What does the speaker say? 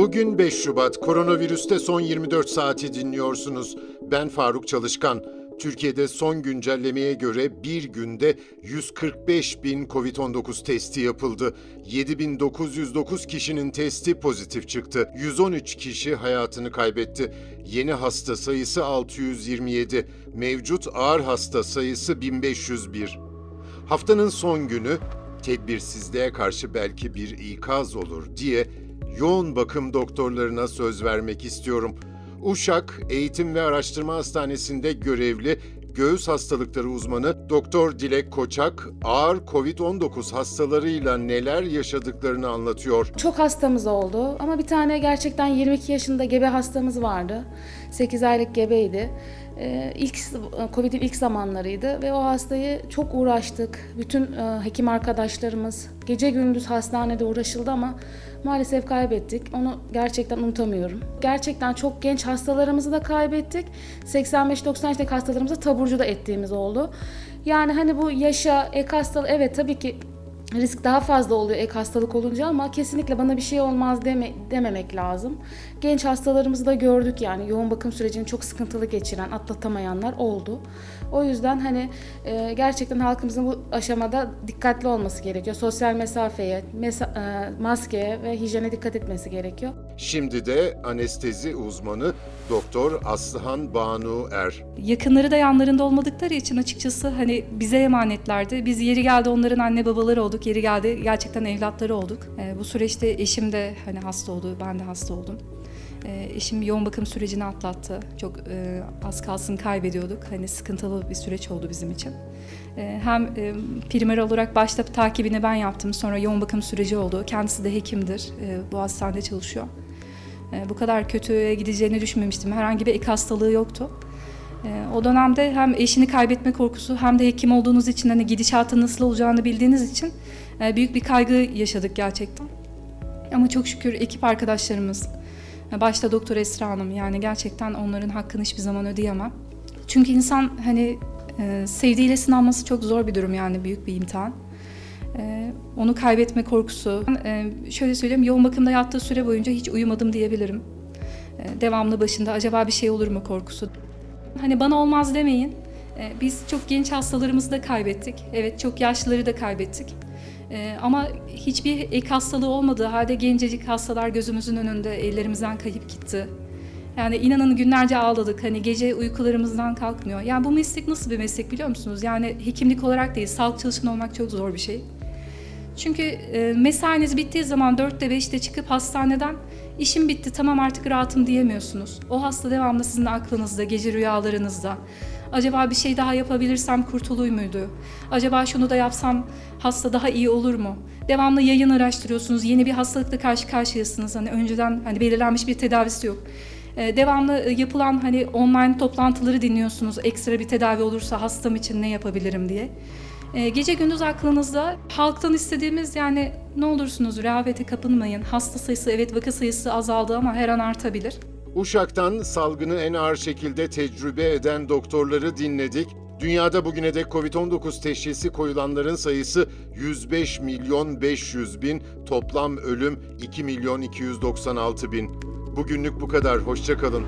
Bugün 5 Şubat, koronavirüste son 24 saati dinliyorsunuz. Ben Faruk Çalışkan. Türkiye'de son güncellemeye göre bir günde 145 bin COVID-19 testi yapıldı. 7909 kişinin testi pozitif çıktı. 113 kişi hayatını kaybetti. Yeni hasta sayısı 627. Mevcut ağır hasta sayısı 1501. Haftanın son günü tedbirsizliğe karşı belki bir ikaz olur diye yoğun bakım doktorlarına söz vermek istiyorum. Uşak Eğitim ve Araştırma Hastanesi'nde görevli göğüs hastalıkları uzmanı Doktor Dilek Koçak ağır COVID-19 hastalarıyla neler yaşadıklarını anlatıyor. Çok hastamız oldu ama bir tane gerçekten 22 yaşında gebe hastamız vardı. 8 aylık gebeydi. Ee, ilk Covid'in ilk zamanlarıydı ve o hastayı çok uğraştık. Bütün e, hekim arkadaşlarımız gece gündüz hastanede uğraşıldı ama maalesef kaybettik. Onu gerçekten unutamıyorum. Gerçekten çok genç hastalarımızı da kaybettik. 85-90 yaşındaki hastalarımızı taburcu da ettiğimiz oldu. Yani hani bu yaşa, ek hastalığı evet tabii ki risk daha fazla oluyor ek hastalık olunca ama kesinlikle bana bir şey olmaz deme, dememek lazım. Genç hastalarımızı da gördük yani yoğun bakım sürecini çok sıkıntılı geçiren, atlatamayanlar oldu. O yüzden hani e, gerçekten halkımızın bu aşamada dikkatli olması gerekiyor. Sosyal mesafeye, mesa, e, maskeye ve hijyene dikkat etmesi gerekiyor. Şimdi de anestezi uzmanı Doktor Aslıhan Banu Er. Yakınları da yanlarında olmadıkları için açıkçası hani bize emanetlerdi. Biz yeri geldi onların anne babaları olduk, yeri geldi gerçekten evlatları olduk. E, bu süreçte eşim de hani hasta oldu, ben de hasta oldum. E, eşim yoğun bakım sürecini atlattı. Çok e, az kalsın kaybediyorduk. Hani sıkıntılı bir süreç oldu bizim için. E, hem e, primer olarak başta takibini ben yaptım. Sonra yoğun bakım süreci oldu. Kendisi de hekimdir. E, bu hastanede çalışıyor. E, bu kadar kötüye gideceğini düşünmemiştim. Herhangi bir ek hastalığı yoktu. E, o dönemde hem eşini kaybetme korkusu hem de hekim olduğunuz için hani gidişatın nasıl olacağını bildiğiniz için e, büyük bir kaygı yaşadık gerçekten. Ama çok şükür ekip arkadaşlarımız, başta Doktor Esra Hanım yani gerçekten onların hakkını hiçbir zaman ödeyemem. Çünkü insan hani sevdiğiyle sınanması çok zor bir durum yani büyük bir imtihan. Onu kaybetme korkusu. Şöyle söyleyeyim yoğun bakımda yattığı süre boyunca hiç uyumadım diyebilirim. Devamlı başında acaba bir şey olur mu korkusu. Hani bana olmaz demeyin. Biz çok genç hastalarımızı da kaybettik. Evet çok yaşlıları da kaybettik. Ama hiçbir ek hastalığı olmadığı halde gencecik hastalar gözümüzün önünde ellerimizden kayıp gitti. Yani inanın günlerce ağladık. Hani gece uykularımızdan kalkmıyor. Yani bu meslek nasıl bir meslek biliyor musunuz? Yani hekimlik olarak değil, sağlık çalışanı olmak çok zor bir şey. Çünkü e, mesainiz bittiği zaman 4'te 5'te çıkıp hastaneden işim bitti tamam artık rahatım diyemiyorsunuz. O hasta devamlı sizin aklınızda, gece rüyalarınızda. Acaba bir şey daha yapabilirsem kurtuluy muydu? Acaba şunu da yapsam hasta daha iyi olur mu? Devamlı yayın araştırıyorsunuz. Yeni bir hastalıkla karşı karşıyasınız. Hani önceden hani belirlenmiş bir tedavisi yok. Ee, devamlı yapılan hani online toplantıları dinliyorsunuz. Ekstra bir tedavi olursa hastam için ne yapabilirim diye. Ee, gece gündüz aklınızda halktan istediğimiz yani ne olursunuz rehavete kapınmayın. Hasta sayısı evet vaka sayısı azaldı ama her an artabilir. Uşak'tan salgını en ağır şekilde tecrübe eden doktorları dinledik. Dünyada bugüne dek Covid-19 teşhisi koyulanların sayısı 105 milyon 500 bin, toplam ölüm 2 milyon 296 bin. Bugünlük bu kadar, hoşçakalın.